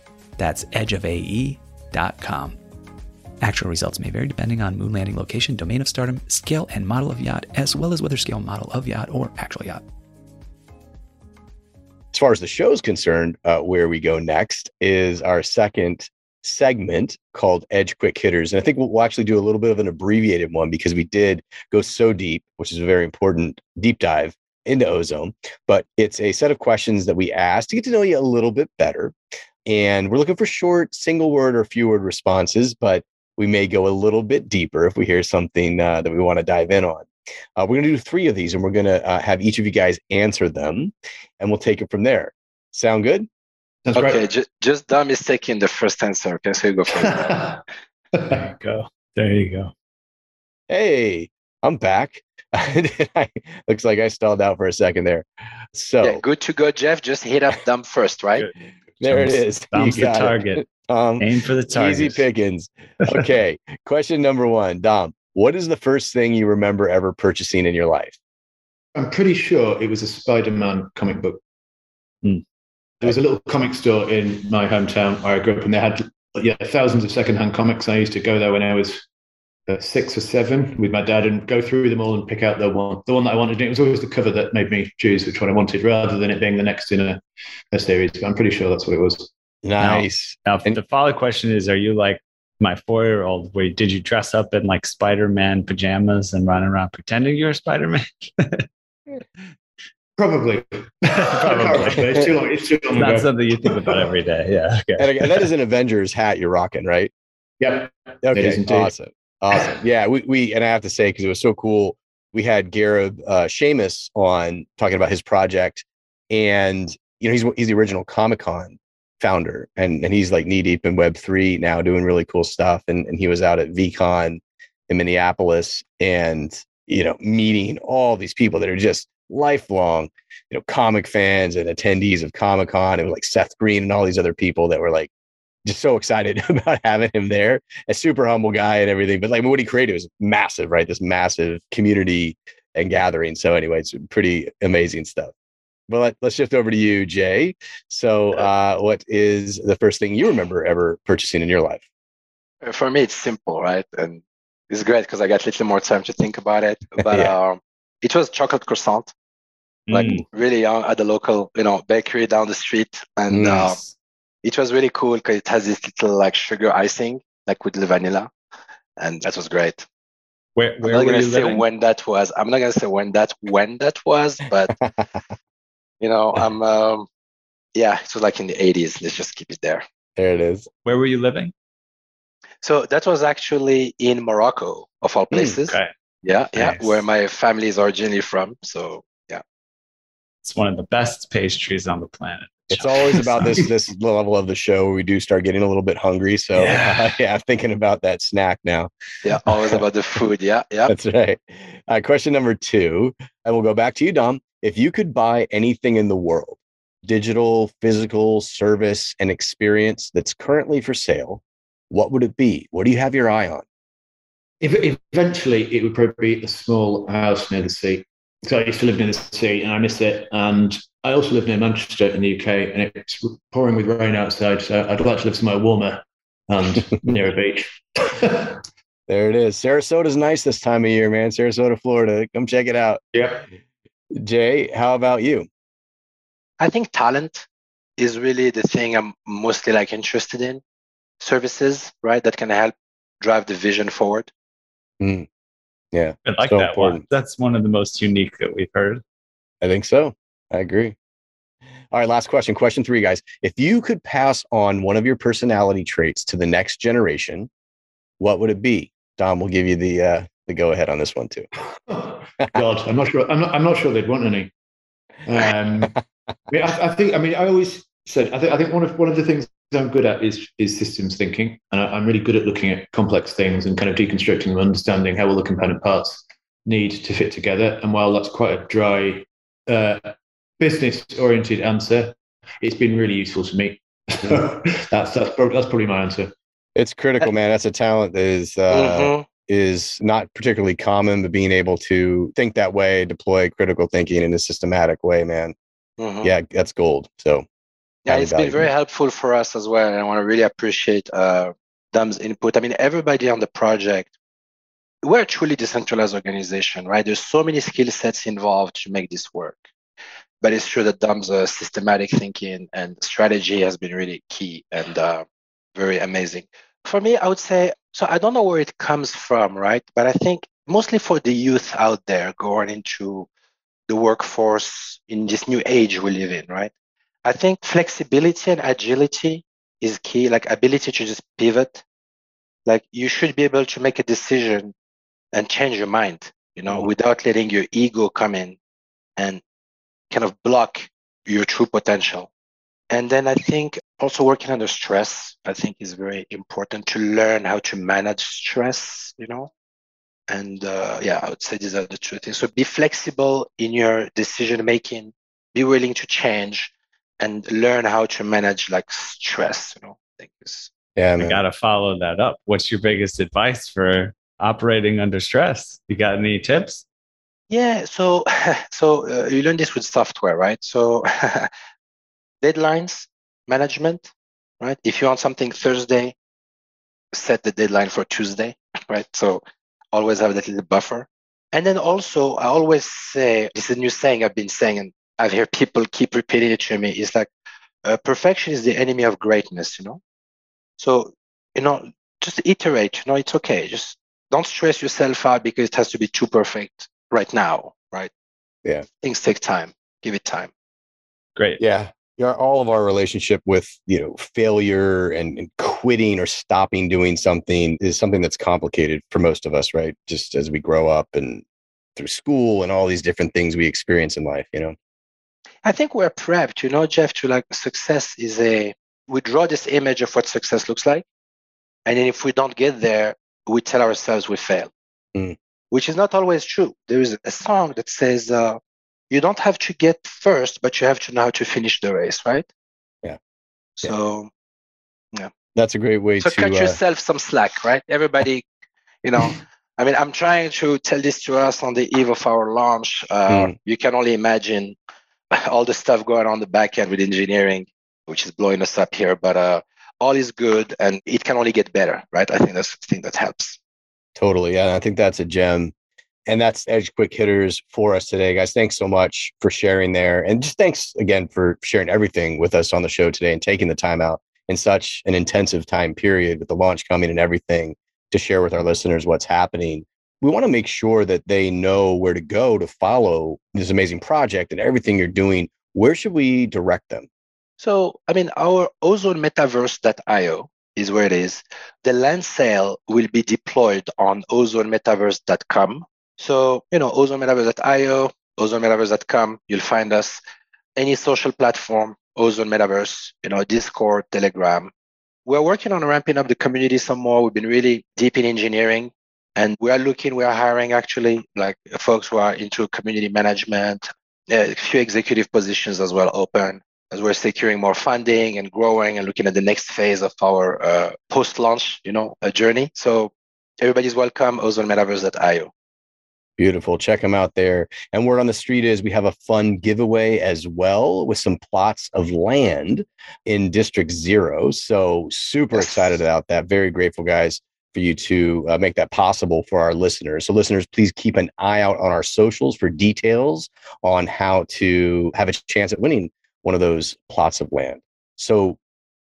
That's edgeofae.com. Actual results may vary depending on moon landing location, domain of stardom, scale and model of yacht, as well as whether scale model of yacht or actual yacht. As far as the show is concerned, uh, where we go next is our second segment called Edge Quick Hitters. And I think we'll, we'll actually do a little bit of an abbreviated one because we did go so deep, which is a very important deep dive into ozone. But it's a set of questions that we ask to get to know you a little bit better. And we're looking for short, single word or few word responses, but we may go a little bit deeper if we hear something uh, that we want to dive in on. Uh, we're going to do three of these and we're going to uh, have each of you guys answer them and we'll take it from there. Sound good? That's okay, ju- just Dom is taking the first answer. Okay, so you go first. there you go. There you go. Hey, I'm back. looks like I stalled out for a second there. So yeah, good to go, Jeff. Just hit up them first, right? There it is. Dom's the target. It. Um, Aim for the target. Easy pickings. Okay. Question number one, Dom. What is the first thing you remember ever purchasing in your life? I'm pretty sure it was a Spider-Man comic book. Hmm. There was a little comic store in my hometown where I grew up, and they had yeah thousands of secondhand comics. I used to go there when I was six or seven with my dad and go through them all and pick out the one, the one that I wanted. And it was always the cover that made me choose which one I wanted, rather than it being the next in a, a series. But I'm pretty sure that's what it was. Nice. Now, now the follow question is: Are you like my four-year-old? Where did you dress up in like Spider-Man pajamas and run around pretending you're Spider-Man? Probably. Probably. it's too long. It's too long. Not something you think about every day. Yeah. Okay. And again, that is an Avengers hat you're rocking, right? Yep. Okay. Awesome. Awesome. Yeah, we, we and I have to say because it was so cool. We had Gareb uh, Shamus on talking about his project, and you know he's he's the original Comic Con founder, and and he's like knee deep in Web three now, doing really cool stuff. And and he was out at VCon in Minneapolis, and you know meeting all these people that are just lifelong, you know, comic fans and attendees of Comic Con. It was like Seth Green and all these other people that were like just so excited about having him there. A super humble guy and everything, but like what he created was massive, right? This massive community and gathering. So anyway, it's pretty amazing stuff. well, let, us shift over to you, Jay. So, uh, what is the first thing you remember ever purchasing in your life? For me, it's simple, right? And it's great because I got a little more time to think about it. But yeah. um, it was chocolate croissant, like mm. really young at the local, you know, bakery down the street, and uh, nice. It was really cool because it has this little like sugar icing, like with the vanilla, and that was great. Where, where I'm not gonna say living? when that was. I'm not gonna say when that when that was, but you know, I'm um, yeah, it was like in the 80s. Let's just keep it there. There it is. Where were you living? So that was actually in Morocco, of all hmm, places. Mm, okay. Yeah, nice. yeah, where my family is originally from. So yeah, it's one of the best pastries on the planet. It's always about this this level of the show where we do start getting a little bit hungry. So yeah, yeah I'm thinking about that snack now. Yeah, always about the food. Yeah, yeah. That's right. Uh, question number two, and we'll go back to you, Dom. If you could buy anything in the world, digital, physical, service, and experience that's currently for sale, what would it be? What do you have your eye on? If, eventually, it would probably be a small house near the sea. So I used to live near the sea and I miss it. And I also live near Manchester in the UK and it's pouring with rain outside. So I'd like to live somewhere warmer and near a beach. there it is. Sarasota's nice this time of year, man. Sarasota, Florida. Come check it out. Yep. Jay, how about you? I think talent is really the thing I'm mostly like interested in services, right? That can help drive the vision forward. Mm. Yeah. I like so that important. one. That's one of the most unique that we've heard. I think so. I agree. All right, last question. Question three, guys. If you could pass on one of your personality traits to the next generation, what would it be? Dom, we'll give you the uh, the go ahead on this one too. God, I'm not sure. I'm not. I'm not sure they'd want any. Um, I, mean, I, I, think. I mean, I always said. I think. I think one of one of the things I'm good at is is systems thinking, and I, am really good at looking at complex things and kind of deconstructing them, understanding how all the component parts need to fit together. And while that's quite a dry, uh, business-oriented answer, it's been really useful to me. that's that's probably, that's probably my answer. It's critical, man. That's a talent that is uh, mm-hmm. is not particularly common, but being able to think that way, deploy critical thinking in a systematic way, man. Mm-hmm. Yeah, that's gold. So yeah, it's been very helpful for us as well. And I want to really appreciate uh, Dom's input. I mean, everybody on the project, we're a truly decentralized organization, right? There's so many skill sets involved to make this work. But it's true that Dom's uh, systematic thinking and strategy has been really key and uh, very amazing. For me, I would say, so I don't know where it comes from, right? But I think mostly for the youth out there going into the workforce in this new age we live in, right? I think flexibility and agility is key, like ability to just pivot. Like you should be able to make a decision and change your mind, you know, mm-hmm. without letting your ego come in and kind of block your true potential. And then I think also working under stress, I think is very important to learn how to manage stress, you know. And uh, yeah, I would say these are the two things. So be flexible in your decision making, be willing to change, and learn how to manage like stress you know things yeah man. got to follow that up. What's your biggest advice for operating under stress? You got any tips? Yeah so so uh, you learn this with software right? So deadlines management right? If you want something thursday set the deadline for tuesday right? So always have that little buffer. And then also i always say this is a new saying i've been saying and I've heard people keep repeating it to me. It's like uh, perfection is the enemy of greatness, you know. So you know, just iterate. You know, it's okay. Just don't stress yourself out because it has to be too perfect right now, right? Yeah. Things take time. Give it time. Great. Yeah. Yeah, all of our relationship with you know failure and, and, quitting or stopping doing something is something that's complicated for most of us right just as we grow up and through school and all these different things we experience in life you know I think we're prepped, you know, Jeff, to like success is a, we draw this image of what success looks like. And then if we don't get there, we tell ourselves we fail, mm. which is not always true. There is a song that says, uh, you don't have to get first, but you have to know how to finish the race, right? Yeah. So, yeah. That's a great way so to cut uh, yourself some slack, right? Everybody, you know, I mean, I'm trying to tell this to us on the eve of our launch. Uh, mm. You can only imagine all the stuff going on the back end with engineering, which is blowing us up here. But uh, all is good, and it can only get better, right? I think that's the thing that helps. Totally, yeah. I think that's a gem. And that's Edge Quick Hitters for us today, guys. Thanks so much for sharing there. And just thanks again for sharing everything with us on the show today and taking the time out in such an intensive time period with the launch coming and everything to share with our listeners what's happening. We want to make sure that they know where to go to follow this amazing project and everything you're doing. Where should we direct them? So, I mean, our ozone metaverse.io is where it is. The land sale will be deployed on ozonemetaverse.com so, you know, ozone ozone you'll find us. Any social platform, Ozone Metaverse, you know, Discord, Telegram. We're working on ramping up the community some more. We've been really deep in engineering and we are looking, we are hiring actually like folks who are into community management, a few executive positions as well open as we're securing more funding and growing and looking at the next phase of our uh, post-launch, you know, journey. So everybody's welcome, ozonemetaverse.io. Beautiful. Check them out there. And word on the street is we have a fun giveaway as well with some plots of land in District Zero. So super excited about that. Very grateful, guys, for you to uh, make that possible for our listeners. So, listeners, please keep an eye out on our socials for details on how to have a chance at winning one of those plots of land. So,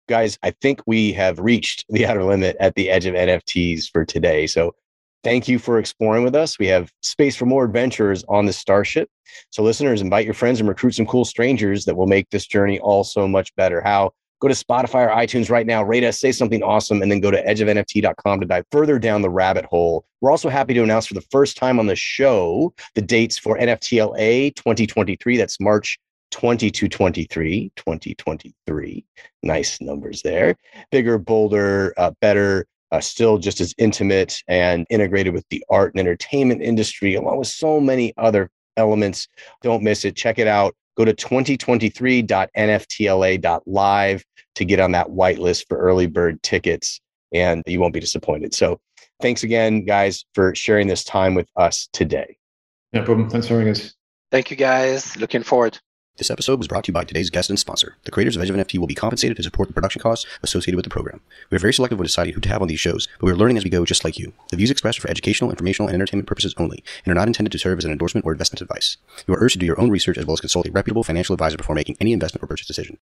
guys, I think we have reached the outer limit at the edge of NFTs for today. So, Thank you for exploring with us. We have space for more adventures on the Starship. So, listeners, invite your friends and recruit some cool strangers that will make this journey all so much better. How? Go to Spotify or iTunes right now, rate us, say something awesome, and then go to edgeofnft.com to dive further down the rabbit hole. We're also happy to announce for the first time on the show the dates for NFTLA 2023. That's March 22 23, 2023. Nice numbers there. Bigger, bolder, uh, better uh, still just as intimate and integrated with the art and entertainment industry, along with so many other elements. Don't miss it. Check it out. Go to 2023.nftla.live to get on that whitelist for early bird tickets, and you won't be disappointed. So, thanks again, guys, for sharing this time with us today. No problem. Thanks for having us. Thank you, guys. Looking forward. This episode was brought to you by today's guest and sponsor. The creators of Edge of NFT will be compensated to support the production costs associated with the program. We are very selective when deciding who to have on these shows, but we are learning as we go just like you. The views expressed are for educational, informational, and entertainment purposes only, and are not intended to serve as an endorsement or investment advice. You are urged to do your own research as well as consult a reputable financial advisor before making any investment or purchase decision.